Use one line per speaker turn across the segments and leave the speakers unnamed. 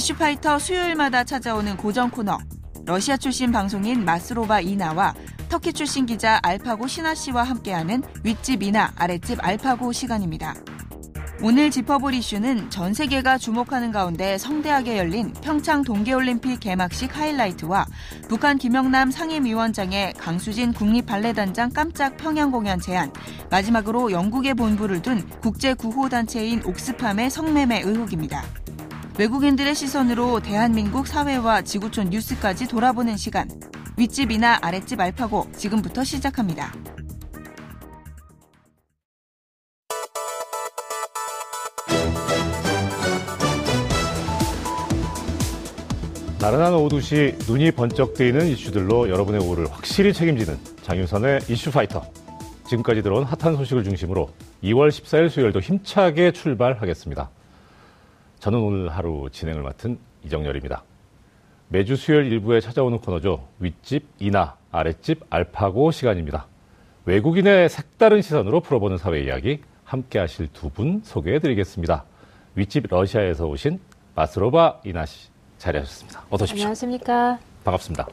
이슈파이터 수요일마다 찾아오는 고정 코너. 러시아 출신 방송인 마스로바 이나와 터키 출신 기자 알파고 신하 씨와 함께하는 윗집 이나 아랫집 알파고 시간입니다. 오늘 짚어볼 이슈는 전 세계가 주목하는 가운데 성대하게 열린 평창 동계올림픽 개막식 하이라이트와 북한 김영남 상임위원장의 강수진 국립발레단장 깜짝 평양 공연 제안, 마지막으로 영국의 본부를 둔 국제구호단체인 옥스팜의 성매매 의혹입니다. 외국인들의 시선으로 대한민국 사회와 지구촌 뉴스까지 돌아보는 시간. 윗집이나 아랫집 알파고 지금부터 시작합니다.
나른한 오후 시 눈이 번쩍 뜨이는 이슈들로 여러분의 오후를 확실히 책임지는 장윤선의 이슈 파이터. 지금까지 들어온 핫한 소식을 중심으로 2월 14일 수요일도 힘차게 출발하겠습니다. 저는 오늘 하루 진행을 맡은 이정열입니다. 매주 수요일 일부에 찾아오는 코너죠. 윗집 이나, 아랫집 알파고 시간입니다. 외국인의 색다른 시선으로 풀어보는 사회 이야기 함께 하실 두 분 소개해 드리겠습니다. 윗집 러시아에서 오신 마스로바 이나 씨 자리하셨습니다. 어서 오십시오.
안녕하십니까.
반갑습니다.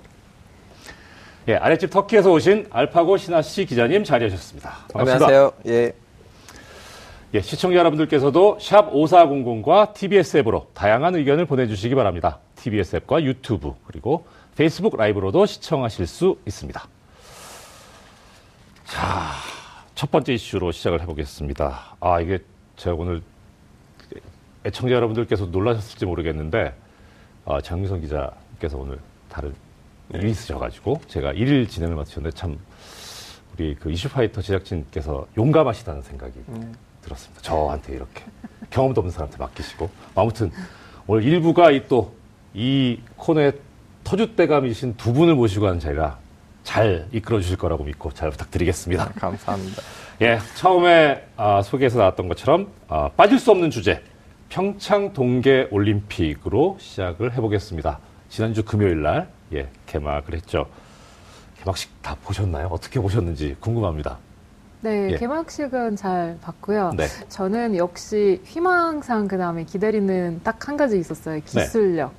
예, 아랫집 터키에서 오신 알파고 신하 씨 기자님 자리하셨습니다. 반갑습니다.
안녕하세요. 예.
예, 시청자 여러분들께서도 샵 5400과 TBS 앱으로 다양한 의견을 보내주시기 바랍니다. TBS 앱과 유튜브 그리고 페이스북 라이브로도 시청하실 수 있습니다. 자, 첫 번째 이슈로 시작을 해보겠습니다. 아, 이게 제가 오늘 애청자 여러분들께서 놀라셨을지 모르겠는데 아, 장유선 기자께서 오늘 다른 일이 있으셔가지고 제가 일일 진행을 맡으셨는데 참 우리 그 이슈파이터 제작진께서 용감하시다는 생각이 들었습니다. 저한테 이렇게 경험도 없는 사람한테 맡기시고 아무튼 오늘 일부가 이또이 코너의 터줏대감이신 두 분을 모시고 하는 자리라 잘 이끌어 주실 거라고 믿고 잘 부탁드리겠습니다.
감사합니다.
예, 처음에 아, 소개에서 나왔던 것처럼 아, 빠질 수 없는 주제 평창 동계 올림픽으로 시작을 해보겠습니다. 지난주 금요일 날 예, 개막을 했죠. 개막식 다 보셨나요? 어떻게 보셨는지 궁금합니다.
네,
예.
개막식은 잘 봤고요.
네.
저는 역시 희망상 그 다음에 기다리는 딱 한 가지 있었어요. 기술력.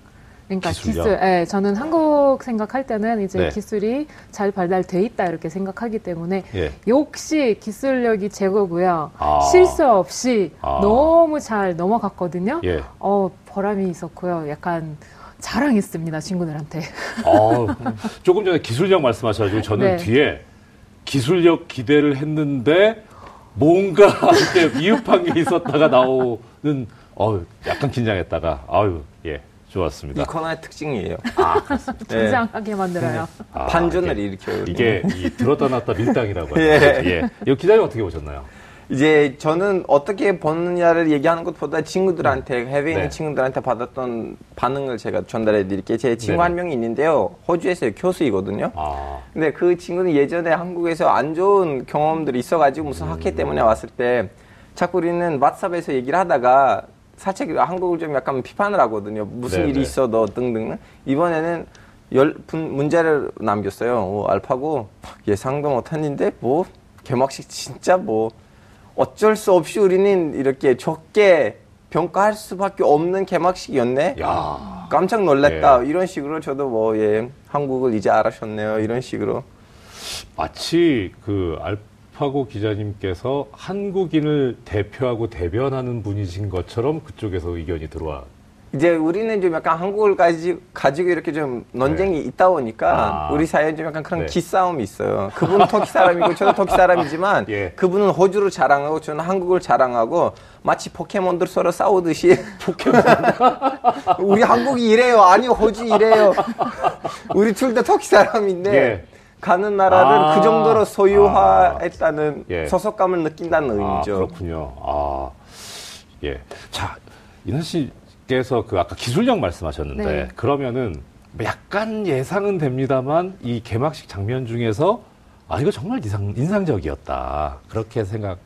그러니까
기술력?
기술, 예, 저는 한국 생각할 때는 이제
네.
기술이 잘 발달돼 있다 이렇게 생각하기 때문에
예.
역시 기술력이 최고고요.
아.
실수 없이
아.
너무 잘 넘어갔거든요.
예.
어, 보람이 있었고요. 약간 자랑했습니다, 친구들한테.
어, 조금 전에 기술력 말씀하셔가지고 저는
네.
뒤에 기술력 기대를 했는데 뭔가 이렇게 미흡한 게 있었다가 나오는 어 약간 긴장했다가 아유 예 좋았습니다.
이 코너의 특징이에요.
아 그렇습니다.
네.
긴장하게 만들어요.
아,
반전을
이게,
일으켜요.
이게 이 들었다 놨다 밀당이라고 하죠.
예.
예. 이 기자님 어떻게 보셨나요?
이제 저는 어떻게 보느냐를 얘기하는 것보다 친구들한테 해외에 있는
네.
친구들한테 받았던 반응을 제가 전달해 드릴게요. 제 친구
네네.
한 명이 있는데요. 호주에서 교수이거든요.
아
근데 그 친구는 예전에 한국에서 안 좋은 경험들이 있어가지고 무슨 학회 때문에 왔을 때 자꾸 우리는 왓츠업에서 얘기를 하다가 살짝 한국을 좀 약간 비판을 하거든요. 무슨
네네.
일이 있어 너 등등. 이번에는 열 분 문제를 남겼어요. 어, 알파고 예상도 못했는데 뭐 개막식 진짜 뭐 어쩔 수 없이 우리는 이렇게 적게 평가할 수밖에 없는 개막식이었네.
야.
깜짝 놀랐다.
예.
이런 식으로 저도 뭐, 예, 한국을 이제 알아셨네요. 이런 식으로.
마치 그 알파고 기자님께서 한국인을 대표하고 대변하는 분이신 것처럼 그쪽에서 의견이 들어와.
이제 우리는 좀 약간 한국을 가지, 가지고 이렇게 좀 논쟁이 있다 보니까
네. 아.
우리 사이에 좀 약간 그런
네.
기싸움이 있어요. 그분은 터키 사람이고 저도 터키 사람이지만
예.
그분은 호주를 자랑하고 저는 한국을 자랑하고 마치 포켓몬들 서로 싸우듯이 포켓몬 우리 한국이 이래요. 아니 호주 이래요. 우리 둘 다 터키 사람인데
예.
가는 나라를
아.
그 정도로 소유화했다는
예.
소속감을 느낀다는
아,
의미죠.
그렇군요. 아, 예. 자, 이나 씨 께서 그 아까 기술력 말씀하셨는데,
네.
그러면은 뭐 약간 예상은 됩니다만, 이 개막식 장면 중에서, 아, 이거 정말 인상, 인상적이었다. 그렇게 생각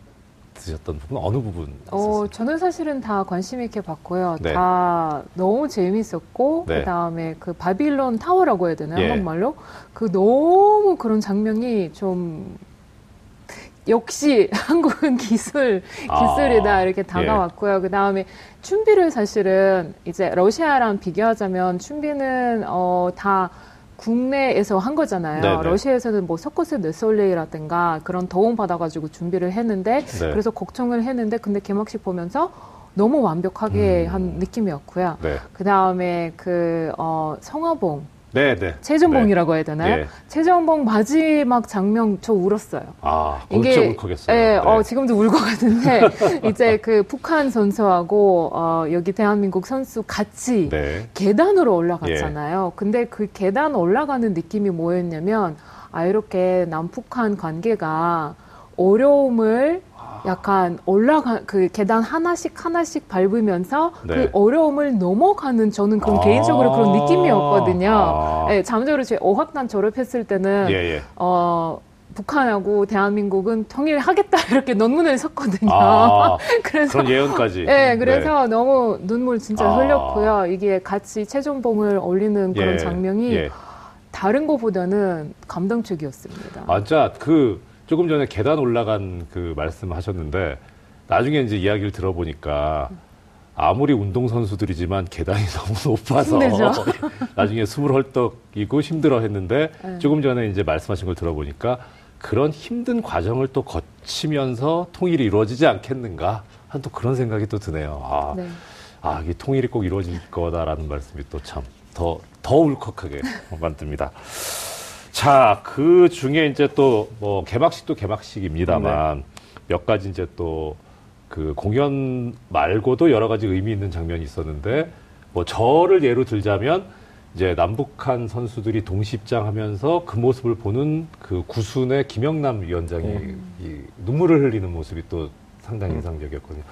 드셨던 부분, 어느 부분?
어? 저는 사실은 다 관심 있게 봤고요.
네.
다 너무 재밌었고,
네.
그 다음에 그 바빌론 타워라고 해야 되나요?
예.
한국말로? 그 너무 그런 장면이 좀 역시 한국은 기술 기술이다
아,
이렇게 다가왔고요. 그 다음에 준비를 사실은 이제 러시아랑 비교하자면 준비는 어 다 국내에서 한 거잖아요.
네네.
러시아에서는 뭐 서커스 네솔레이라든가 그런 도움 받아가지고 준비를 했는데
네.
그래서 걱정을 했는데 근데 개막식 보면서 너무 완벽하게
음.
한 느낌이었고요.
네.
그 다음에 그 어, 성화봉
네, 네.
최전봉이라고 해야 되나요?
예.
최전봉 마지막 장면 저 울었어요.
아,
이게
울컥울컥했어요.
예,
네.
어, 지금도 울것 같은데 이제 그 북한 선수하고 어, 여기 대한민국 선수 같이
네.
계단으로 올라갔잖아요. 근데 그 계단 올라가는 느낌이 뭐였냐면 아 이렇게 남북한 관계가 어려움을 약간 올라가 그 계단 하나씩 하나씩 밟으면서
네.
그 어려움을 넘어가는 저는 그런
아.
개인적으로 그런 느낌이었거든요.
아.
예, 잠재로 제 어학단 졸업했을 때는
예, 예.
어 북한하고 대한민국은 통일하겠다 이렇게 논문을 썼거든요.
아,
그래서
그런 예언까지.
네, 그래서 너무 눈물 진짜
아.
흘렸고요. 이게 같이 최종봉을 올리는 그런
예,
장면이
예.
다른 것보다는 감동적이었습니다.
아, 진짜 그 조금 전에 계단 올라간 그 말씀하셨는데 나중에 이제 이야기를 들어보니까 아무리 운동 선수들이지만 계단이 너무 높아서. 나중에 숨을 헐떡이고 힘들어했는데
네.
조금 전에 이제 말씀하신 걸 들어보니까 그런 힘든 과정을 또 거치면서 통일이 이루어지지 않겠는가 한 또 그런 생각이 또 드네요. 아,
네.
아, 이 통일이 꼭 이루어질 거다라는 말씀이 또 참 더, 더 울컥하게 만듭니다. 자, 그 중에 이제 또 뭐 개막식도 개막식입니다만 몇 가지 이제 또 그 공연 말고도 여러 가지 의미 있는 장면이 있었는데 뭐 저를 예로 들자면 이제 남북한 선수들이 동시입장하면서 그 모습을 보는 그 구순의 김영남 위원장이 이 눈물을 흘리는 모습이 또 상당히 인상적이었거든요.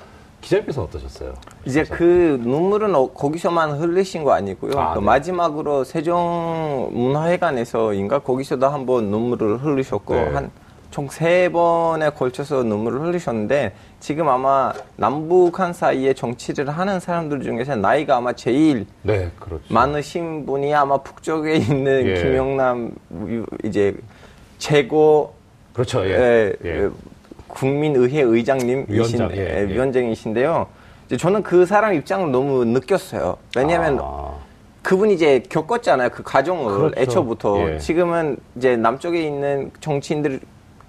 기자님께서 어떠셨어요?
이제 그 눈물은 어- 거기서만 흘리신 거 아니고요.
아,
그
네.
마지막으로 세종문화회관에서인가 거기서도 한번 눈물을 흘리셨고
네.
한 총 세 번에 걸쳐서 눈물을 흘리셨는데 지금 아마 남북한 사이에 정치를 하는 사람들 중에서 나이가 아마 제일
네, 그렇죠.
많으신 분이 아마 북쪽에 있는
예.
김영남 유- 이제 최고
그렇죠. 예.
예,
예.
예, 국민의회 의장님이신
위원장, 예,
예,
예.
위원장이신데요. 이제 저는 그 사람 입장을 너무 느꼈어요. 왜냐하면
아,
그분이 이제 겪었잖아요. 그 과정을
그렇죠.
애초부터
예.
지금은 이제 남쪽에 있는 정치인들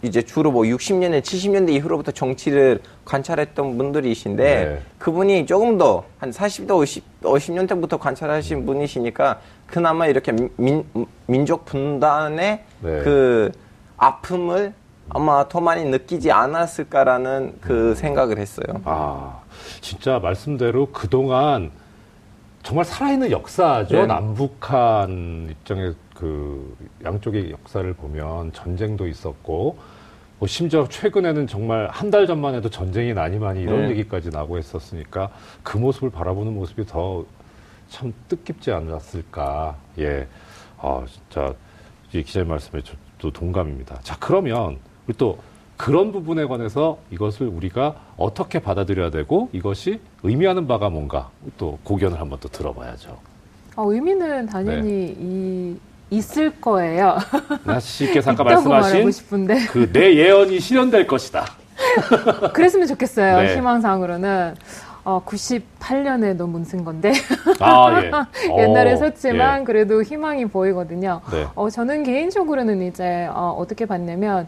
이제 주로 뭐 60년대, 70년대 이후로부터 정치를 관찰했던 분들이신데
네.
그분이 조금 더 한 40대 50, 50년대부터 관찰하신 분이시니까 그나마 이렇게 민, 민족 분단의
네.
그 아픔을 아마 더 많이 느끼지 않았을까라는 그 생각을 했어요.
아, 진짜 말씀대로 그동안 정말 살아있는 역사죠.
네.
남북한 입장의 그 양쪽의 역사를 보면 전쟁도 있었고, 뭐 심지어 최근에는 정말 한 달 전만 해도 전쟁이 나니 많이 이런
네.
얘기까지 나고 했었으니까 그 모습을 바라보는 모습이 더 참 뜻깊지 않았을까. 예. 아, 진짜 이 기자님 말씀에 저도 동감입니다. 자, 그러면 우리 또 그런 부분에 관해서 이것을 우리가 어떻게 받아들여야 되고 이것이 의미하는 바가 뭔가 또 고견을 한번 또 들어봐야죠.
어, 의미는 당연히
네.
이, 있을 거예요.
나 씨께서 아까 말씀하신 그 내 예언이 실현될 것이다.
그랬으면 좋겠어요.
네.
희망상으로는 어, 98년에 논문 쓴 건데
아, 예.
옛날에
어,
썼지만 그래도 희망이 보이거든요.
예. 네.
어, 저는 개인적으로는 이제 어, 어떻게 봤냐면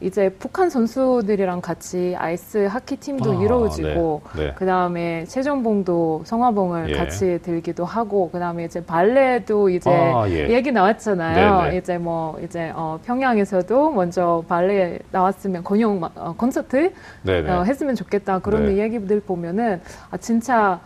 이제 북한 선수들이랑 같이 아이스 하키 팀도
아,
이루어지고
네, 네.
그 다음에 최종봉도 성화봉을
예.
같이 들기도 하고 그 다음에 이제 발레도 이제
아, 예.
얘기 나왔잖아요.
네, 네.
이제 뭐 이제 어, 평양에서도 먼저 발레 나왔으면 마- 어, 콘서트
네네.
어, 했으면 좋겠다 그런
네.
이야기들 보면은 아 진짜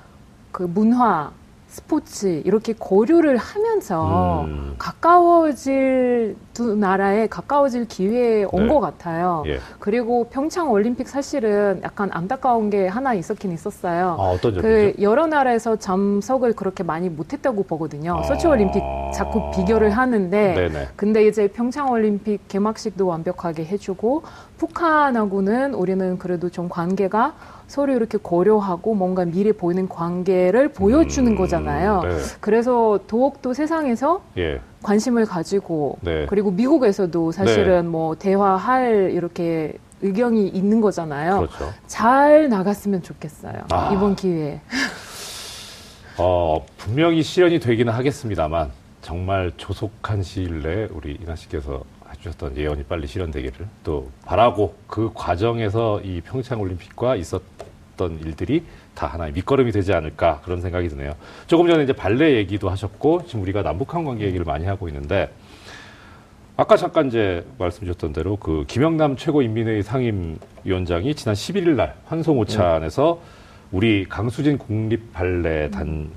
그 문화 스포츠 이렇게 고려를 하면서
음.
가까워질 두 나라에 가까워질 기회에 온
네.
것 같아요.
예.
그리고 평창 올림픽 사실은 약간 안타까운 게 하나 있었긴 있었어요.
아, 어떤 점이죠?
그 여러 나라에서 잠석을 그렇게 많이 못했다고 보거든요.
아.
소치 올림픽 자꾸 비교를 하는데
네네.
근데 이제 평창 올림픽 개막식도 완벽하게 해주고 북한하고는 우리는 그래도 좀 관계가 서로 이렇게 고려하고 뭔가 미래 보이는 관계를 보여주는
음,
거잖아요.
네.
그래서 더욱더 세상에서
예.
관심을 가지고
네.
그리고 미국에서도 사실은 뭐 대화할 이렇게 의견이 있는 거잖아요.
그렇죠.
잘 나갔으면 좋겠어요.
아.
이번 기회에.
어, 분명히 실현이 되기는 하겠습니다만 정말 조속한 시일 내에 우리 이나 씨께서 해 주셨던 예언이 빨리 실현되기를 또 바라고 그 과정에서 이 평창 올림픽과 있었던 일들이 다 하나의 밑거름이 되지 않을까 그런 생각이 드네요. 조금 전에 이제 발레 얘기도 하셨고 지금 우리가 남북한 관계 얘기를 많이 하고 있는데 아까 잠깐 이제 말씀 주셨던 대로 그 김영남 최고인민회의 상임위원장이 지난 11일 날 환송오찬에서 우리 강수진 국립발레단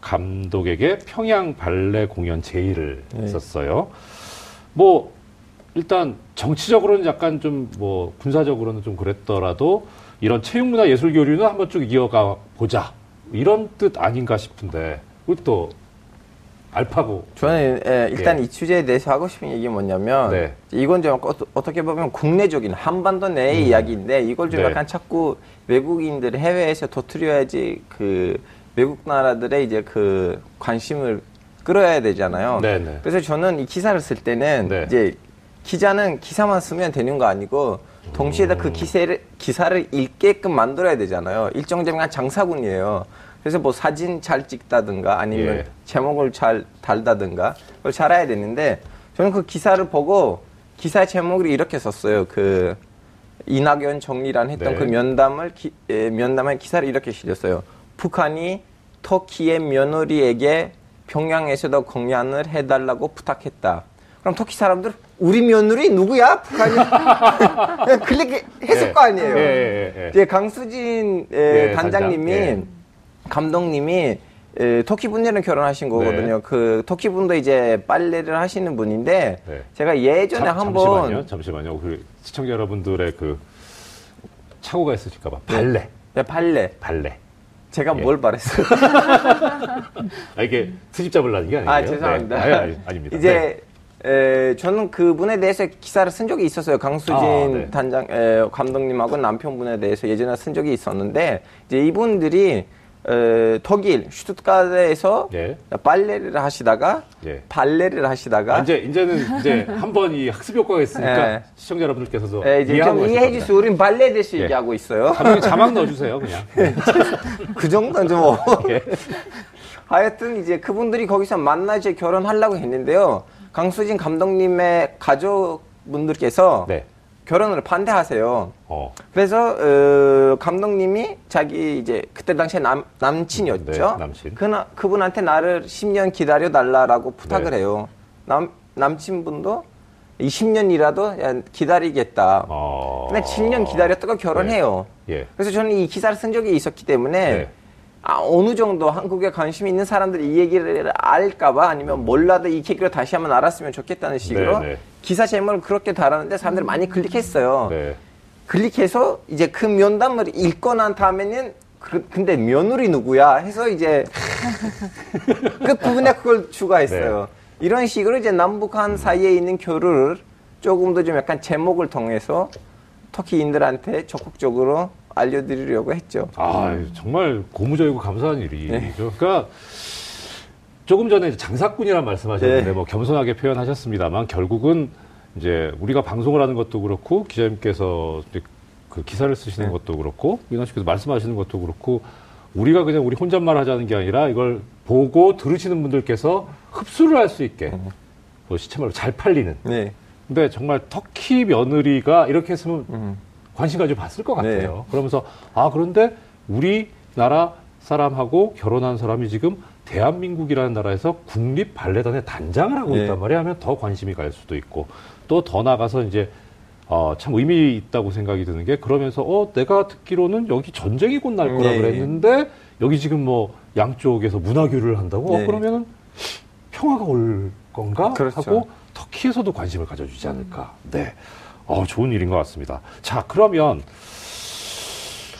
감독에게 평양 발레 공연 제의를
네.
했었어요. 뭐 일단 정치적으로는 약간 좀 뭐 군사적으로는 좀 그랬더라도 이런 체육문화 예술 교류는 한번 쭉 이어가 보자 이런 뜻 아닌가 싶은데 또 알파고
저는 예, 일단
예.
이 주제에 대해서 하고 싶은 얘기 뭐냐면
네.
이건 좀 어, 어떻게 보면 국내적인 한반도 내의 이야기인데 이걸 좀
네.
약간 자꾸 외국인들 해외에서 터트려야지 그 외국 나라들의 이제 그 관심을 끌어야 되잖아요.
네, 네.
그래서 저는 이 기사를 쓸 때는
네.
이제 기자는 기사만 쓰면 되는 거 아니고 동시에다
음.
그 기세를 기사를 읽게끔 만들어야 되잖아요. 일정적인 장사군이에요. 그래서 뭐 사진 잘 찍다든가 아니면
예.
제목을 잘 달다든가 그걸 잘 해야 되는데 저는 그 기사를 보고 기사 제목을 이렇게 썼어요. 그 이낙연 정리란 했던
네.
그 면담을 기, 에, 면담의 기사를 이렇게 실렸어요. 북한이 터키의 며느리에게 평양에서도 공연을 해달라고 부탁했다. 그럼 터키 사람들 우리 며느리 누구야? 북한이 그냥 클릭했을
예.
거 아니에요.
예, 예, 예.
이제 강수진 에,
예,
단장님이
단장, 예.
감독님이 에, 터키 분이랑 결혼하신 거거든요.
네.
그 터키 분도 이제 빨래를 하시는 분인데
네.
제가 예전에
잠-
한번
잠시만요. 잠시만요. 그 시청자 여러분들의 그 착오가 있으실까봐 발레,
네, 발레
발레.
제가
예.
뭘 말했어요?
아, 이게 트집 잡으려는 게 아니에요.
아 죄송합니다.
네. 아니, 아닙니다.
이제 에, 저는 그분에 대해서 기사를 쓴 적이 있었어요. 강수진
아, 네.
단장 에, 감독님하고 남편분에 대해서 예전에 쓴 적이 있었는데 이제 이분들이 에, 독일 슈투트가르에서
네.
빨래를 하시다가
예.
발레를 하시다가
아, 이제 이제는 이제 한번 이 학습 효과가 있으니까
네.
시청자 여러분들께서도
에, 이제 좀 이해해. 주세요. 우린 발레에 대해서
예.
얘기하고 있어요.
감독님 자막 넣어주세요, 그냥.
그 정도는 좀 어.
예.
하여튼 이제 그분들이 거기서 만나 이제 결혼하려고 했는데요. 강수진 감독님의 가족분들께서
네.
결혼을 반대하세요.
어,
그래서 어, 감독님이 자기 이제 그때 당시에 남, 남친이었죠.
네, 남친.
그나, 그분한테 나를 10년 기다려 달라라고 부탁을
네.
해요. 남 남친분도 20년이라도 기다리겠다.
어.
근데 7년 기다렸다가 결혼해요.
예.
그래서 저는 이 기사를 쓴 적이 있었기 때문에
네.
아, 어느 정도 한국에 관심이 있는 사람들이 이 얘기를 알까봐 아니면 몰라도 이 얘기를 다시 한번 알았으면 좋겠다는 식으로
네, 네.
기사 제목을 그렇게 달았는데 사람들이 많이 클릭했어요.
네.
클릭해서 이제 그 면담을 읽고 난 다음에는 그, 근데 며느리 누구야 해서 이제 끝 부분에 그걸 추가했어요.
네.
이런 식으로 이제 남북한 사이에 있는 교류를 조금 더 좀 약간 제목을 통해서 터키인들한테 적극적으로 알려드리려고 했죠.
아, 정말 고무적이고 감사한
네.
일이죠. 그러니까 조금 전에 장사꾼이란 말씀하셨는데
네.
뭐 겸손하게 표현하셨습니다만 결국은 이제 우리가 방송을 하는 것도 그렇고 기자님께서 그 기사를 쓰시는
네.
것도 그렇고 민아 씨께서 말씀하시는 것도 그렇고 우리가 그냥 우리 혼잣말 하자는 게 아니라 이걸 보고 들으시는 분들께서 흡수를 할 수 있게 뭐 시체 말로 잘 팔리는.
네.
근데 정말 터키 며느리가 이렇게 했으면
음.
관심 가지고 봤을 것 같아요.
네.
그러면서 아 그런데 우리나라 사람하고 결혼한 사람이 지금 대한민국이라는 나라에서 국립 발레단의 단장을 하고
네.
있단 말이야 하면 더 관심이 갈 수도 있고 또 더 나가서 이제 어, 참 의미 있다고 생각이 드는 게 그러면서 어 내가 듣기로는 여기 전쟁이 곧 날 거라
네.
그랬는데 여기 지금 뭐 양쪽에서 문화교류를 한다고 어,
네.
그러면은 평화가 올 건가
그렇죠.
하고 터키에서도 관심을 가져주지 않을까. 네. 어, 좋은 일인 것 같습니다. 자, 그러면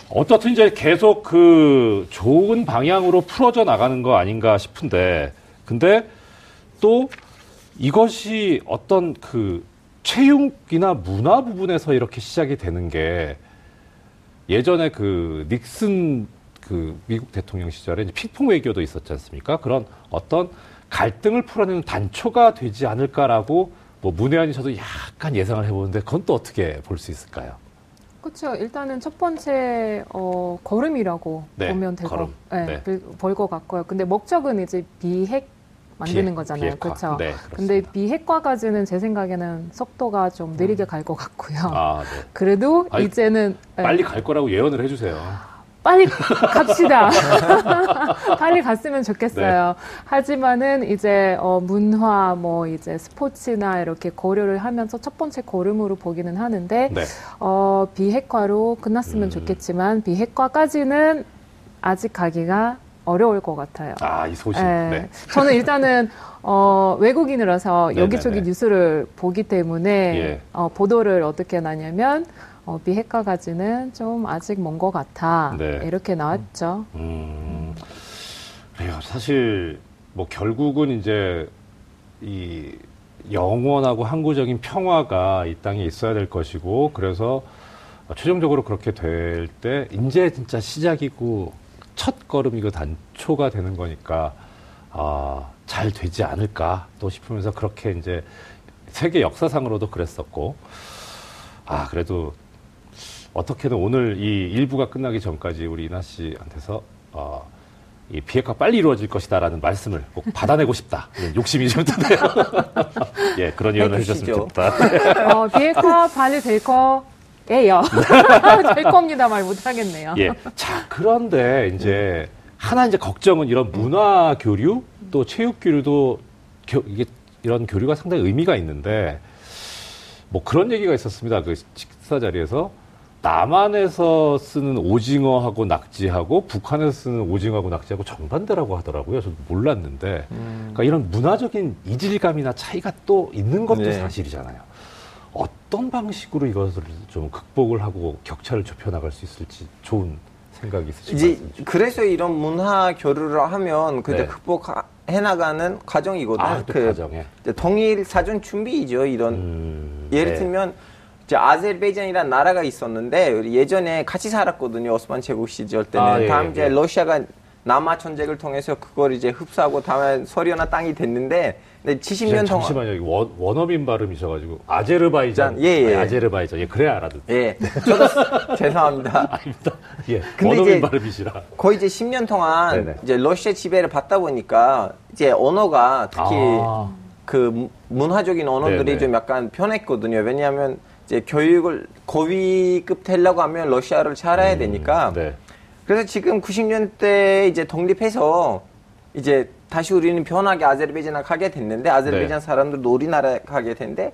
어떻든 이제 계속 그 좋은 방향으로 풀어져 나가는 거 아닌가 싶은데, 근데 또 이것이 어떤 그 체육이나 문화 부분에서 이렇게 시작이 되는 게 예전에 그 닉슨 그 미국 대통령 시절에 핑퐁 외교도 있었지 않습니까? 그런 어떤 갈등을 풀어내는 단초가 되지 않을까라고 뭐 문외한이 저도 약간 예상을 해보는데 그건 또 어떻게 볼 수 있을까요?
그렇죠. 일단은 첫 번째 어, 걸음이라고
네,
보면 되고,
걸음.
네,
네.
볼것 같고요. 근데 목적은 이제 비핵 만드는
비핵,
거잖아요. 그렇죠.
네,
근데
그렇습니다.
비핵화까지는 제 생각에는 속도가 좀 느리게 갈것 같고요.
아, 네.
그래도
아니,
이제는 네,
빨리 갈 거라고 예언을 해주세요.
빨리 갑시다. 빨리 갔으면 좋겠어요.
네.
하지만은 이제 어, 문화 뭐 이제 스포츠나 이렇게 고려를 하면서 첫 번째 걸음으로 보기는 하는데
네.
어, 비핵화로 끝났으면
음.
좋겠지만 비핵화까지는 아직 가기가 어려울 것 같아요.
아, 이 소식.
예.
네.
저는 일단은 어, 외국인이라서
네네네.
여기저기 뉴스를 보기 때문에
예.
어, 보도를 어떻게 나냐면 어, 비핵화까지는 좀 아직 먼 것 같아
네.
이렇게 나왔죠.
음, 그래요. 사실 뭐 결국은 이제 이 영원하고 항구적인 평화가 이 땅에 있어야 될 것이고 그래서 최종적으로 그렇게 될 때 이제 진짜 시작이고 첫 걸음이고 단초가 되는 거니까 아, 잘 되지 않을까 또 싶으면서 그렇게 이제 세계 역사상으로도 그랬었고 아 그래도 어떻게든 오늘 이 일부가 끝나기 전까지 우리 이나 씨한테서 어, 이 비핵화 빨리 이루어질 것이다라는 말씀을 꼭 받아내고 싶다. 욕심이 좀 드네요. 예, 그런 예언을 해주셨으면
해주시죠.
좋겠다.
어, 비핵화 빨리 될 거 예요. 될 겁니다 말 못하겠네요.
예. 자, 그런데 이제 하나 이제 걱정은 이런 문화 교류 또 체육 교류도 교- 이게 이런 교류가 상당히 의미가 있는데 뭐 그런 얘기가 있었습니다. 그 식사 자리에서 남한에서 쓰는 오징어하고 낙지하고 북한에서 쓰는 오징어하고 낙지하고 정반대라고 하더라고요. 저도 몰랐는데. 그러니까 이런 문화적인 이질감이나 차이가 또 있는 것도
네.
사실이잖아요. 어떤 방식으로 이것을 좀 극복을 하고 격차를 좁혀 나갈 수 있을지 좋은 생각이 있으신
이제
말씀이죠.
그래서 이런 문화 교류를 하면 그때
네.
극복해 나가는 과정이거든요.
아,
또그
과정에.
동일 사전 준비이죠. 이런
음,
예를
네.
들면 아제르바이잔이라는 나라가 있었는데 예전에 같이 살았거든요. 오스만 제국 시절 때는.
아, 예,
다음
예,
이제
예.
러시아가 남아 전쟁을 통해서 그걸 이제 흡수하고 다음에 소련화 땅이 됐는데 근데 70년 동안
잠시만요. 원, 원어민 발음이셔가지고 아제르바이잔.
예, 예.
아니, 아제르바이잔. 예, 그래야 알아듣.
예. 저도 죄송합니다.
아닙니다. 예,
근데
원어민
이제-
발음이시라.
거의 이제 10년 동안
네네.
이제 러시아 지배를 받다 보니까 이제 언어가 특히
아.
그 무- 문화적인 언어들이
네네.
좀 약간 변했거든요. 왜냐하면 이제 교육을 고위급 되려고 하면 러시아를 잘 알아야 되니까.
네.
그래서 지금 90년대 이제 독립해서 이제 다시 우리는 변하게 아제르바이잔을 가게 됐는데 아제르바이잔
네.
사람들도 우리나라 가게 됐는데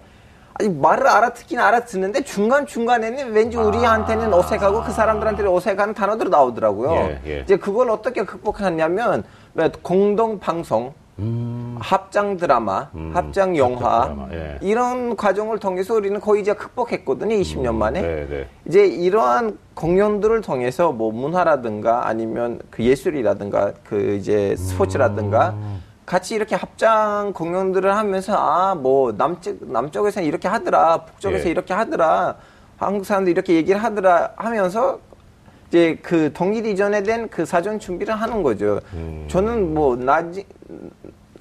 아니 말을 알아듣긴 알아듣는데 중간 중간에는 왠지
아.
우리한테는 어색하고 그 사람들한테는 어색한 단어들이 나오더라고요.
예, 예.
이제 그걸 어떻게 극복하냐면 왜 공동 방송,
음,
합장 드라마,
음,
합장 영화
합작 드라마, 예.
이런 과정을 통해서 우리는 거의 이제 극복했거든요. 20년 만에.
네, 네.
이제 이러한 공연들을 통해서 뭐 문화라든가 아니면 그 예술이라든가 그 이제 스포츠라든가
음.
같이 이렇게 합장 공연들을 하면서 아 뭐 남쪽 남쪽에서 이렇게 하더라 북쪽에서
예.
이렇게 하더라 한국 사람들 이렇게 얘기를 하더라 하면서 이제 그 동일 이전에 된 그 사전 준비를 하는 거죠.
음.
저는 뭐 나지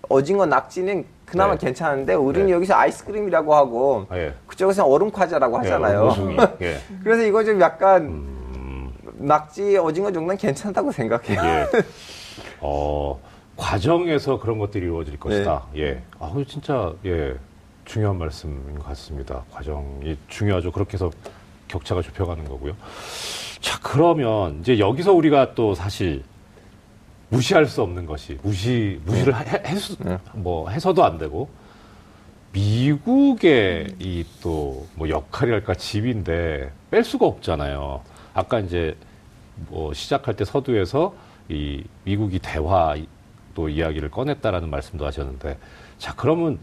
어징어 낙지는 그나마
네.
괜찮은데 우리는
네.
여기서 아이스크림이라고 하고
아, 예.
그쪽에서 얼음 과자라고 하잖아요.
예, 모숭이. 예.
그래서 이거 좀 약간
음,
낙지 오징어 정도는 괜찮다고 생각해요.
예. 어, 과정에서 그런 것들이 이루어질 것이다. 예. 아, 그 진짜, 예. 중요한 말씀인 것 같습니다. 과정이 중요하죠. 그렇게 해서 격차가 좁혀가는 거고요. 자, 그러면 이제 여기서 우리가 또 사실 무시할 수 없는 것이 무시 무시를 해, 해수,
네.
뭐 해서도 안 되고. 미국의 이 또 뭐 역할이랄까 집인데 뺄 수가 없잖아요. 아까 이제 뭐 시작할 때 서두에서 이 미국이 대화 또 이야기를 꺼냈다라는 말씀도 하셨는데. 자 그러면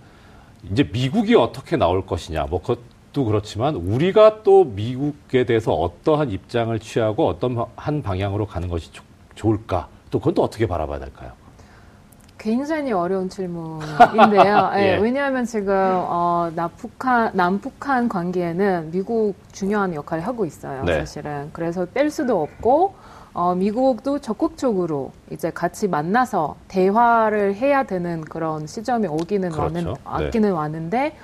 이제 미국이 어떻게 나올 것이냐. 뭐 그것도 그렇지만 우리가 또 미국에 대해서 어떠한 입장을 취하고 어떤 한 방향으로 가는 것이 좋- 좋을까 또 그건 또 어떻게 바라봐야 될까요?
굉장히 어려운 질문인데요. 예,
예.
왜냐하면 지금 어, 남북한 남북한 관계에는 미국 중요한 역할을 하고 있어요.
네.
사실은 그래서 뺄 수도 없고 어, 미국도 적극적으로 이제 같이 만나서 대화를 해야 되는 그런 시점이 오기는
그렇죠.
왔는
네.
왔기는 왔는데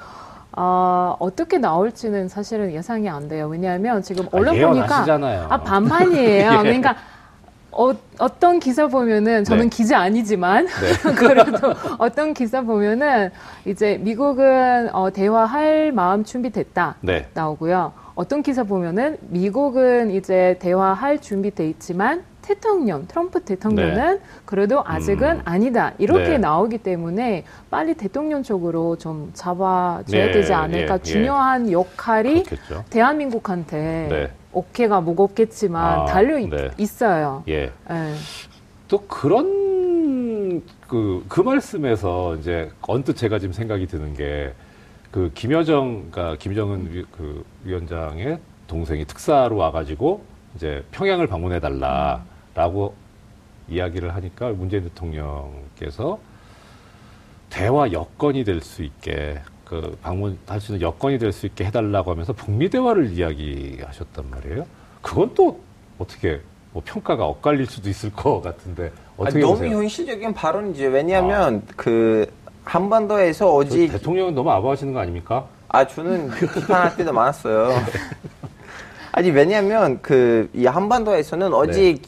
어, 어떻게 나올지는 사실은 예상이 안 돼요. 왜냐하면 지금
아,
언론 보니까
예언하시잖아요.
아 반반이에요.
예.
그러니까 어, 어떤 기사 보면은 저는
네.
기자 아니지만
네.
그래도 어떤 기사 보면은 이제 미국은 어, 대화할 마음 준비됐다
네.
나오고요. 어떤 기사 보면은 미국은 이제 대화할 준비돼 있지만 대통령 트럼프 대통령은 그래도 아직은
음.
아니다 이렇게
네.
나오기 때문에 빨리 대통령 쪽으로 좀 잡아줘야
네,
되지 않을까
예, 예.
중요한 역할이
그렇겠죠.
대한민국한테
네.
어깨가 무겁겠지만
아,
달려 있,
네.
있어요.
예.
예.
또 그런 그, 그 말씀에서 이제 언뜻 제가 지금 생각이 드는 게 그 김여정, 그러니까 김정은 위, 그 위원장의 동생이 특사로 와가지고 이제 평양을 방문해 달라라고 이야기를 하니까 문재인 대통령께서 대화 여건이 될 수 있게 그 방문할 수 있는 여건이 될 수 있게 해달라고 하면서 북미 대화를 이야기하셨단 말이에요. 그건 또 어떻게 뭐 평가가 엇갈릴 수도 있을 것 같은데
아,
어떻게
너무
보세요?
현실적인 발언이죠. 왜냐하면 그 한반도에서
저
오직
대통령은 너무 아부하시는 거 아닙니까?
아 저는 비판할 때도 많았어요. 아니 왜냐하면 그 이 한반도에서는 오직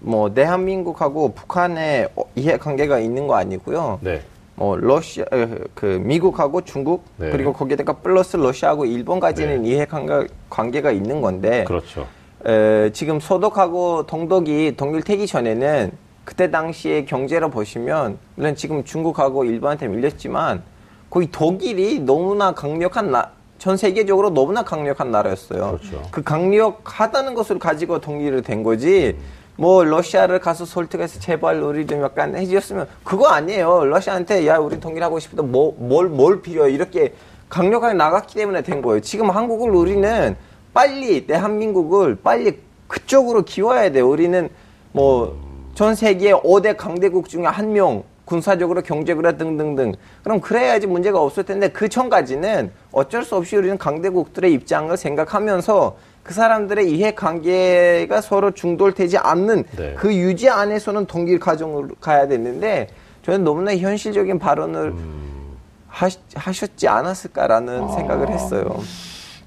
뭐 대한민국하고 북한의 어, 이해 관계가 있는 거 아니고요.
네.
뭐 러시아 에, 그 미국하고 중국
네.
그리고 거기다가 플러스 러시아하고 일본까지는 이해관계 관계가 있는 건데
그렇죠.
에, 지금 소독하고 동독이 독일되기 전에는 그때 당시에 경제로 보시면 물론 지금 중국하고 일본한테 밀렸지만 거의 독일이 너무나 강력한 나, 전 세계적으로 너무나 강력한 나라였어요.
그렇죠.
그 강력하다는 것을 가지고 독일을 된 거지. 뭐 러시아를 가서 설득해서 제발 우리 좀 약간 해주셨으면 그거 아니에요. 러시아한테 야 우리 통일하고 싶다 뭐뭘뭘 뭘 필요해 이렇게 강력하게 나갔기 때문에 된 거예요. 지금 한국을 우리는 빨리 대한민국을 빨리 그쪽으로 기워야 돼요. 우리는 뭐 전 세계 5대 강대국 중에 한 명 군사적으로 경제적으로 등등등 그럼 그래야지 문제가 없을 텐데 그 전까지는 어쩔 수 없이 우리는 강대국들의 입장을 생각하면서 그 사람들의 이해관계가 서로 중돌되지 않는
네.
그 유지 안에서는 동일 과정으로 가야 되는데 저는 너무나 현실적인 발언을
음.
하시, 하셨지 않았을까라는 생각을 했어요.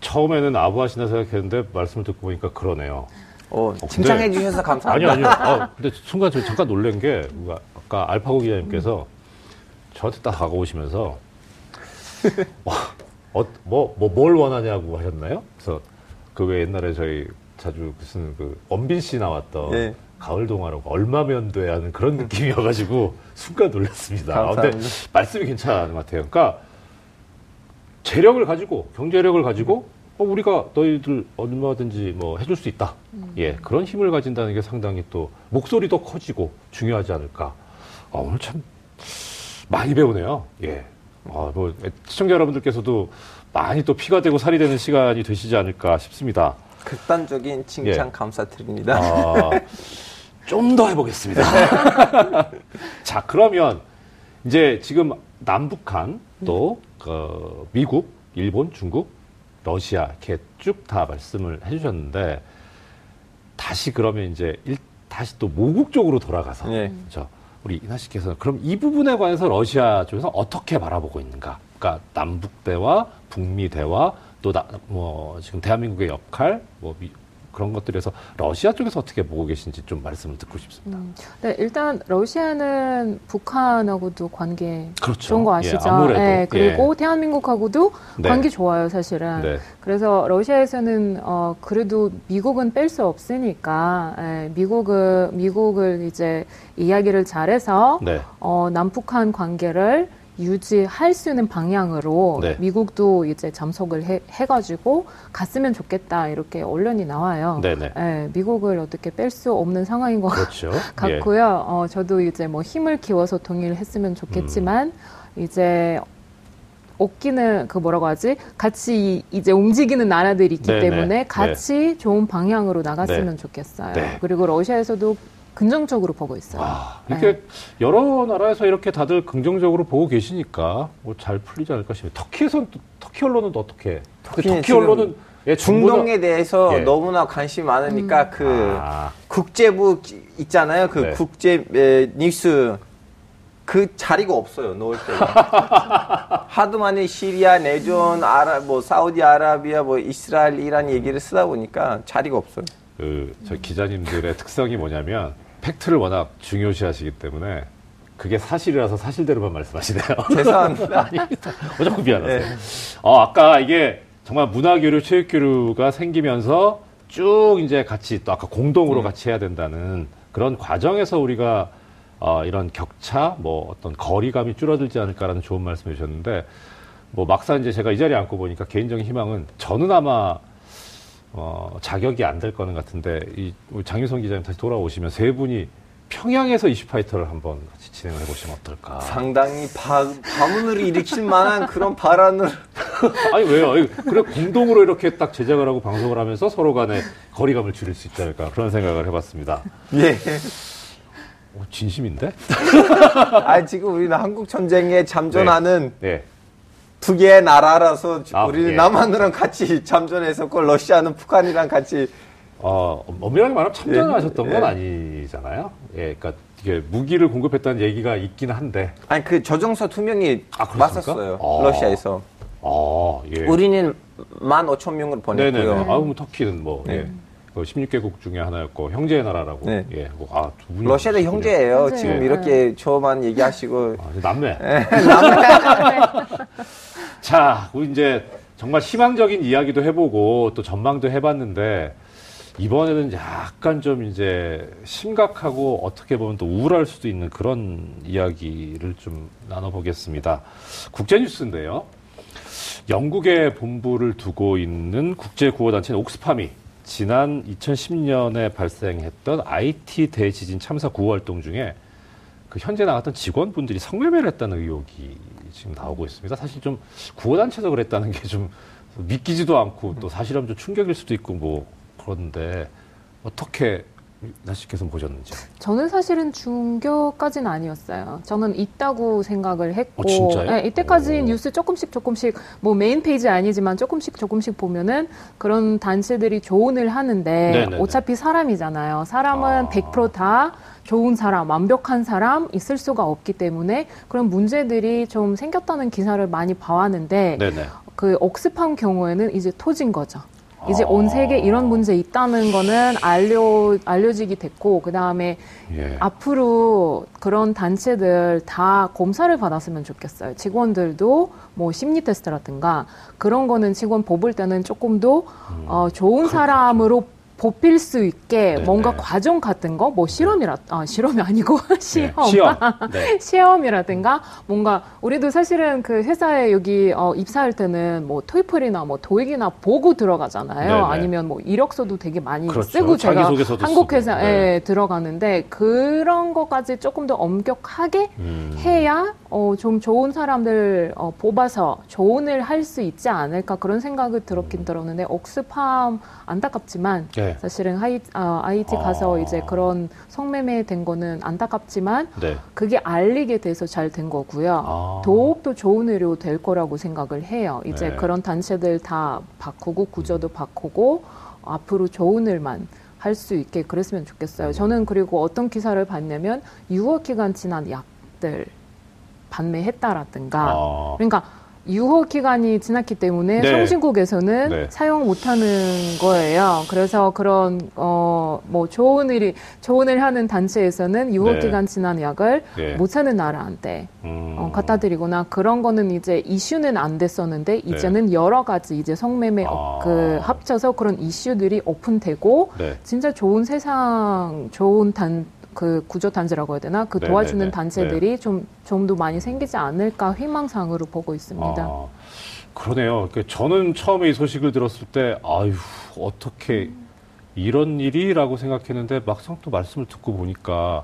처음에는 아부하시나 생각했는데 말씀을 듣고 보니까 그러네요.
어,
근데-
칭찬해 주셔서 감사합니다.
아니요, 아니요. 아, 근데 순간 저 잠깐 놀란 게 아까 알파고 기자님께서 저한테 딱 다가오시면서 와, 어, 뭐, 뭐, 뭘 원하냐고 하셨나요? 그래서 그왜 옛날에 저희 자주 무슨 그 원빈 씨 나왔던
네.
가을 동화라고 얼마면 돼 하는 그런 느낌이어가지고 순간 놀랐습니다. 아, 근데
감사합니다.
말씀이 괜찮은 것 같아요. 그러니까 재력을 가지고 경제력을 가지고 어, 우리가 너희들 얼마든지 뭐 해줄 수 있다. 예, 그런 힘을 가진다는 게 상당히 또 목소리도 커지고 중요하지 않을까. 아, 오늘 참 많이 배우네요. 예. 아, 뭐 시청자 여러분들께서도 많이 또 피가 되고 살이 되는 시간이 되시지 않을까 싶습니다.
극단적인 칭찬
예.
감사드립니다.
아, 좀더 해보겠습니다. 자, 그러면 이제 지금 남북한 또 그, 미국, 일본, 중국, 러시아 이렇게 쭉 다 말씀을 해주셨는데 다시 그러면 이제 일, 다시 또 모국 쪽으로 돌아가서
네.
저 우리 이나 씨께서 그럼 이 부분에 관해서 러시아 쪽에서 어떻게 바라보고 있는가? 그러니까 남북 대화, 북미 대화, 또뭐 지금 대한민국의 역할, 뭐 미- 그런 것들에서 러시아 쪽에서 어떻게 보고 계신지 좀 말씀을 듣고 싶습니다.
음, 네, 일단 러시아는 북한하고도 관계
그렇죠.
좋은 거 아시죠?
예, 아무래도.
네, 그리고 대한민국하고도
네.
관계 좋아요, 사실은.
네.
그래서 러시아에서는 어 그래도 미국은 뺄 수 없으니까 예, 미국을 미국을 이제 이야기를 잘해서
네.
어 남북한 관계를 유지할 수 있는 방향으로
네.
미국도 이제 잠석을 해, 해가지고 갔으면 좋겠다 이렇게 언론이 나와요.
네네.
예, 미국을 어떻게 뺄 수 없는 상황인 것
그렇죠. 예.
같고요. 어, 저도 이제 뭐 힘을 키워서 동일했으면 좋겠지만
음.
이제 없기는 그 뭐라고 하지? 같이 이제 움직이는 나라들이 있기
네네.
때문에 같이 좋은 방향으로 나갔으면
네.
좋겠어요.
네.
그리고 러시아에서도 긍정적으로 보고 있어요.
아, 이렇게 여러 나라에서 이렇게 다들 긍정적으로 보고 계시니까 뭐 잘 풀리지 않을까 싶어요. 터키에선 또- 터키 언론은 또 어떻게?
터키 지금
언론은 예,
중동에 대해서
예.
너무나 관심이 많으니까
음.
그
아,
국제부 있잖아요. 그
네.
국제 에, 뉴스 그 자리가 없어요 놓을 때가 하도 많이 시리아 내전 아라 뭐 사우디 아라비아 뭐 이스라엘 이란 얘기를 쓰다 보니까 자리가 없어요.
그, 저 기자님들의 특성이 뭐냐면, 팩트를 워낙 중요시하시기 때문에, 그게 사실이라서 사실대로만 말씀하시네요.
죄송합니다.
아닙니다. 어, 자꾸 미안하세요.
네.
어, 아까 이게 정말 문화교류, 체육교류가 생기면서 쭉 이제 같이 또 아까 공동으로 같이 해야 된다는 그런 과정에서 우리가 어, 이런 격차, 뭐 어떤 거리감이 줄어들지 않을까라는 좋은 말씀 해주셨는데 뭐 막상 이제 제가 이 자리에 앉고 보니까 개인적인 희망은 저는 아마 어, 자격이 안 될 거는 같은데 이 우리 장유성 기자님 다시 돌아오시면 세 분이 평양에서 이슈파이터를 한번 같이 진행을 해보시면 어떨까?
상당히 바, 바문을 일으킬 만한 그런 발언을
아니 왜요? 그래 공동으로 이렇게 딱 제작을 하고 방송을 하면서 서로 간에 거리감을 줄일 수 있지 않을까 그런 생각을 해봤습니다.
예.
오, 진심인데?
아 지금 우리는 한국 전쟁에 잠전하는
네.
두 개의 나라라서
아,
우리는
예.
남한이랑 같이 잠전했었고 러시아는 북한이랑 같이
어, 엄밀하게 말하면 참전을
예.
하셨던 건
예.
아니잖아요. 예, 그러니까 이게 무기를 공급했다는 얘기가 있긴 한데,
아니 그 조정서 두 명이
아?
맞섰어요
아.
러시아에서
어, 예.
우리는 만 오천 명을. 보냈고요.
아우, 뭐 터키는 뭐,
네.
예. 그 16개국 중에 하나였고 형제의 나라라고.
네.
예. 뭐, 아, 두 분이
러시아도. 형제예요.
형제예요.
지금
네.
이렇게 저만 얘기하시고
아, 이제 남매.
네.
자, 우리 이제 정말 희망적인 이야기도 해보고 또 전망도 해봤는데 이번에는 약간 좀 이제 심각하고 어떻게 보면 또 우울할 수도 있는 그런 이야기를 좀 나눠보겠습니다. 국제뉴스인데요. 영국에 본부를 두고 있는 국제구호단체인 옥스팜이 지난 2010년에 발생했던 IT 대지진 참사 구호 활동 중에 그 현재 나갔던 직원분들이 성매매를 했다는 의혹이 지금 나오고 있습니다. 사실 좀 구호단체에서 그랬다는 게 좀 믿기지도 않고 또 사실은 좀 충격일 수도 있고 뭐 그런데 어떻게 시나 씨께서 보셨는지.
저는 사실은 충격까지는 아니었어요. 저는 있다고 생각을 했고,
어?
네, 이때까지
오.
뉴스 조금씩 조금씩 뭐 main page 아니지만 조금씩 조금씩 보면은 그런 단체들이 좋은 일 하는데
네네네.
어차피 사람이잖아요. 사람은
아.
100%다 좋은 사람, 완벽한 사람 있을 수가 없기 때문에 그런 문제들이 좀 생겼다는 기사를 많이 봐왔는데
네네.
그 옥스팜 경우에는 이제 터진 거죠. 이제
아.
온 세계 이런 문제 있다는 거는 알려 알려지게 됐고 그 다음에
예.
앞으로 그런 단체들 다 검사를 받았으면 좋겠어요. 직원들도 뭐 심리 테스트라든가 그런 거는 직원 뽑을 때는 조금 더 어, 좋은 사람으로 뽑힐 수 있게
네네.
뭔가 과정 같은 거, 뭐 실험이라, 아, 실험이 아니고 시험.
네. 시험. 네.
시험이라든가 뭔가 우리도 사실은 그 회사에 여기 어, 입사할 때는 뭐 토이플이나 뭐 도익이나 보고 들어가잖아요.
네네.
아니면 뭐 이력서도 되게 많이
그렇죠.
쓰고 제가 한국. 회사에
네.
들어가는데 그런 것까지 조금 더 엄격하게
음.
해야 어, 좀 좋은 사람들 어, 뽑아서 조언을 할 수 있지 않을까 그런 생각을 들었긴 들었는데 옥스팜 안타깝지만
네.
사실은 하이, 어, IT 가서
아.
이제 그런 성매매 된 거는 안타깝지만
네.
그게 알리게 돼서 잘 된 거고요.
아.
더욱더 좋은 의료 될 거라고 생각을 해요. 이제
네.
그런 단체들 다 바꾸고 구조도 바꾸고 앞으로 좋은 일만 할 수 있게 그랬으면 좋겠어요. 저는 그리고 어떤 기사를 봤냐면 6월 기간 지난 약들 판매했다라든가
아.
그러니까 유효 기간이 지났기 때문에
네.
선진국에서는
네.
사용 못하는 거예요. 그래서 그런 어뭐 좋은 일이 좋은 일 하는 단체에서는 유효
네.
기간 지난 약을
예.
못 사는 나라한테
음.
어, 갖다 드리거나 그런 거는 이제 이슈는 안 됐었는데 이제는 여러 가지 이제 성매매
네. 아.
어, 그 합쳐서 그런 이슈들이 오픈되고
네.
진짜 좋은 세상 좋은 단 그 구조 단체라고 해야 되나 그
네,
도와주는
네, 네.
단체들이 좀 좀 더 많이 생기지 않을까 희망상으로 보고 있습니다.
아, 그러네요. 그 저는 처음에 이 소식을 들었을 때, 아유, 어떻게 이런 일이라고 생각했는데 막상 또 말씀을 듣고 보니까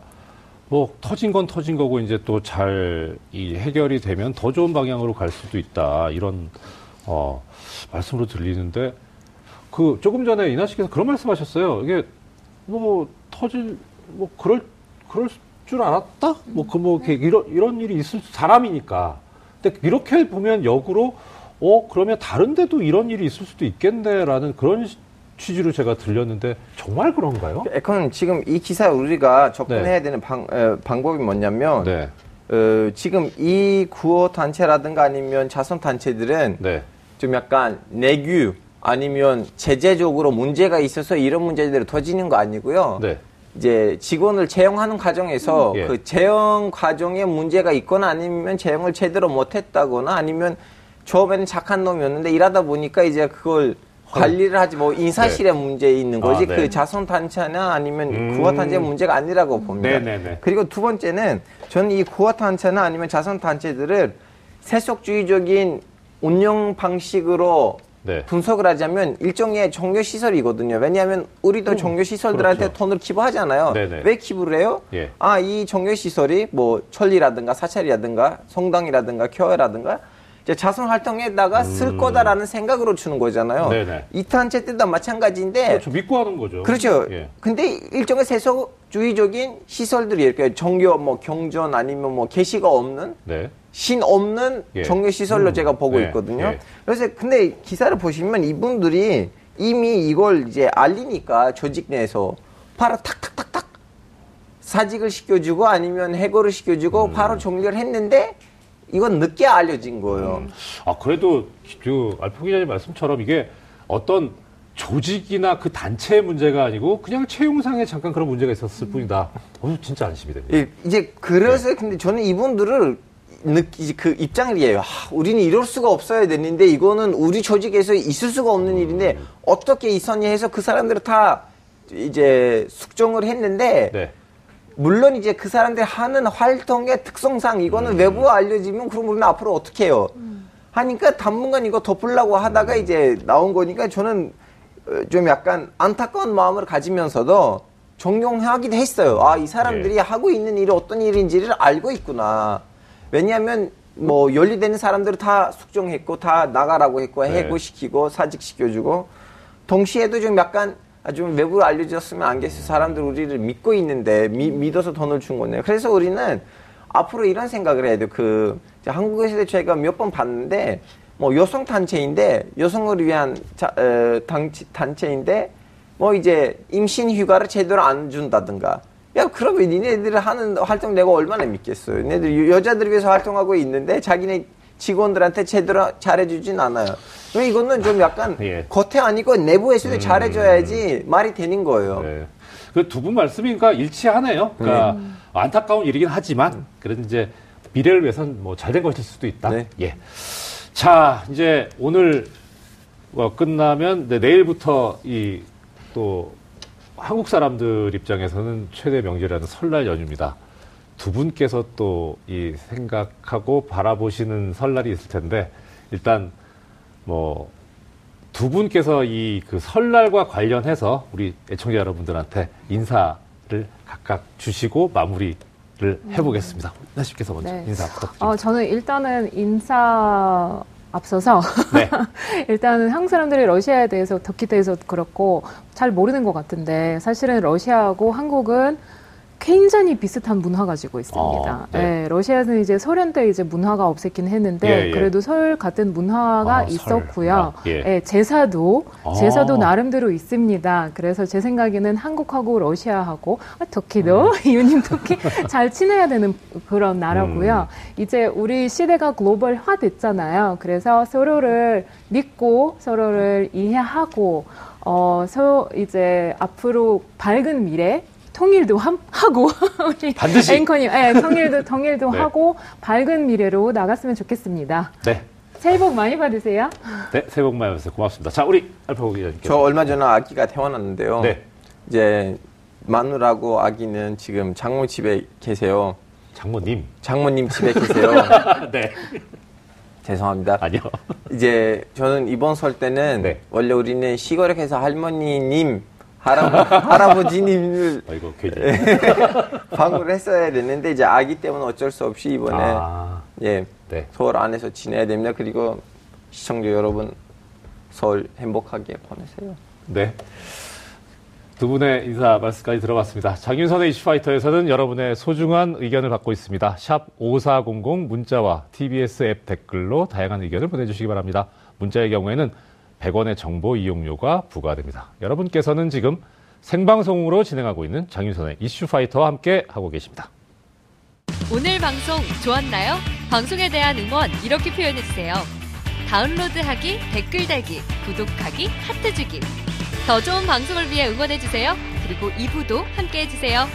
뭐 터진 건 터진 거고 이제 또잘이 해결이 되면 더 좋은 방향으로 갈 수도 있다. 이런 어, 말씀으로 들리는데 그 조금 전에 이나 씨께서 그런 말씀하셨어요. 이게 뭐 터질 뭐 그럴 그럴 줄 알았다. 뭐 그 뭐 이런 이런 일이 있을 수- 사람이니까. 근데 이렇게 보면 역으로 어 그러면 다른 데도 이런 일이 있을 수도 있겠네라는 그런 시- 취지로 제가 들렸는데 정말 그런가요?
에컨 지금 이 기사 우리가 접근해야 되는 방, 에, 방법이 뭐냐면
네.
어, 지금 이 구호 단체라든가 아니면 자선 단체들은
네.
좀 약간 내규 아니면 제재적으로 문제가 있어서 이런 문제들이 터지는 거 아니고요.
네.
이제 직원을 채용하는 과정에서
음, 예.
그 채용 과정에 문제가 있거나 아니면 채용을 제대로 못했다거나 아니면 처음에는 착한 놈이었는데 일하다 보니까 이제 그걸 관리를 하지 뭐 인사실에 문제 있는 거지
아, 네.
그 자선 단체나 아니면
음.
구화 단체 문제가 아니라고 봅니다.
네네네.
그리고 두 번째는 저는 이 구화 단체나 아니면 자선 단체들을 세속주의적인 운영 방식으로
네.
분석을 하자면 일종의 종교 시설이거든요. 왜냐하면 우리도 종교 시설들한테
그렇죠.
돈을 기부하잖아요.
네네.
왜 기부를 해요?
예.
아, 이 종교 시설이 뭐 천리라든가 사찰이라든가 성당이라든가 교회라든가 자선 활동에다가 쓸 거다라는 생각으로 주는 거잖아요.
음. 네네.
이 단체 때도 마찬가지인데
그렇죠. 믿고 하는 거죠.
그렇죠.
예.
근데 일종의 세속주의적인 시설들이 이렇게 종교 뭐 경전 아니면 뭐 계시가 없는
네.
신 없는
예.
종교 시설로
음.
제가 보고
네.
있거든요.
예.
그래서 근데 기사를 보시면 이분들이 이미 이걸 이제 알리니까 조직 내에서 바로 탁탁탁탁 사직을 시켜주고 아니면 해고를 시켜주고
음.
바로 종료를 했는데 이건 늦게 알려진 거예요.
아 그래도 그 알포 기자님 말씀처럼 이게 어떤 조직이나 그 단체의 문제가 아니고 그냥 채용상에 잠깐 그런 문제가 있었을 뿐이다. 어 진짜 안심이 됩니다.
예, 이제 그래서
네.
근데 저는 이분들을 느끼 그 입장을 이해해요. 하, 우리는 이럴 수가 없어야 되는데 이거는 우리 조직에서 있을 수가 없는 일인데 어떻게 있었냐 해서 그 사람들을 다 이제 숙정을 했는데
네.
물론 이제 그 사람들 하는 활동의 특성상 이거는
음.
외부에 알려지면 그럼 우리는 앞으로 어떻게 해요? 하니까 당분간 이거 덮으려고 하다가 이제 나온 거니까 저는 어, 좀 약간 안타까운 마음을 가지면서도 존경하기도 했어요. 아, 이 사람들이
예.
하고 있는 일이 어떤 일인지를 알고 있구나. 왜냐하면 뭐 연리되는 사람들을 다 숙정했고 다 나가라고 했고
네.
해고시키고 사직시켜주고 동시에도 좀 약간 아, 좀 외부로 알려졌으면 안 계실 사람들 우리를 믿고 있는데 미- 믿어서 돈을 준 거네요. 그래서 우리는 앞으로 이런 생각을 해야 돼요. 그 한국에서 제가 몇 번 봤는데 뭐 여성 단체인데 여성을 위한 자, 어, 단, 단체인데 뭐 이제 임신 휴가를 제대로 안 준다든가. 야 그러면 니네들 하는 활동 내가 얼마나 믿겠어요. 니네들 여자들 위해서 활동하고 있는데 자기네 직원들한테 제대로 잘해주진 않아요. 왜 이거는 좀 약간
예.
겉에 아니고 내부에서도 잘해줘야지 말이 되는 거예요.
네. 그두 분 말씀이 그러니까 일치하네요. 그러니까 안타까운 일이긴 하지만 그래도 이제 미래를 위해서는 뭐 잘된 것일 수도 있다.
네.
예. 자, 이제 오늘 어, 끝나면 네, 내일부터 이또 한국 사람들 입장에서는 최대 명절이라는 설날 연휴입니다. 두 분께서 또 이 생각하고 바라보시는 설날이 있을 텐데 일단 뭐 두 분께서 이 그 설날과 관련해서 우리 애청자 여러분들한테 인사를 각각 주시고 마무리를 해보겠습니다. 나 씨께서 먼저
네.
인사 부탁드립니다.
어, 저는 일단은 인사 앞서서
네.
일단은 한국 사람들이 러시아에 대해서 대해서 그렇고 잘 모르는 것 같은데 사실은 러시아하고 한국은 굉장히 비슷한 문화 가지고 있습니다.
아, 네.
예, 러시아는 이제 소련 때 이제 문화가 없앴긴 했는데
예, 예.
그래도 설 같은 문화가
아, 설
있었고요.
문화. 예.
예, 제사도
아.
제사도 나름대로 있습니다. 그래서 제 생각에는 한국하고 러시아하고 아, 터키도 이유님 터키 잘 지내야 되는 그런 나라고요. 이제 우리 시대가 글로벌화 됐잖아요. 그래서 서로를 믿고 서로를 이해하고 어, 서 이제 앞으로 밝은 미래 통일도 함- 하고 우리
반드시.
앵커님, 예, 통일도 통일도
네.
하고 밝은 미래로 나갔으면 좋겠습니다.
네.
새해 복 많이 받으세요.
네. 새해 복 많이 받으세요. 고맙습니다. 자, 우리 알파고 기자님께서.
저 얼마 전에 아기가 태어났는데요.
네.
이제 마누라고 아기는 지금 장모 집에 계세요.
장모님.
장모님 집에 계세요.
네.
죄송합니다.
아니요.
이제 저는 이번 설 때는
네.
원래 우리는 시골에 가서 할머니님, 할아버, 할아버 지님을
아이고, 괜히.
방문을 했어야 되는데 이제 아기 때문에 어쩔 수 없이 이번에
아,
예
네.
서울 안에서 지내야 됩니다. 그리고 시청자 여러분 설 행복하게 보내세요.
네. 두 분의 인사 말씀까지 들어봤습니다. 장윤선의 이슈파이터에서는 여러분의 소중한 의견을 받고 있습니다. 샵 5400 문자와 TBS 앱 댓글로 다양한 의견을 보내주시기 바랍니다. 문자의 경우에는 100원의 정보 이용료가 부과됩니다. 여러분께서는 지금 생방송으로 진행하고 있는 장윤선의 이슈파이터와 함께 하고 계십니다.
오늘 방송 좋았나요? 방송에 대한 응원 이렇게 표현해주세요. 다운로드하기, 댓글 달기, 구독하기, 하트 주기. 더 좋은 방송을 위해 응원해주세요. 그리고 2부도 함께 해주세요.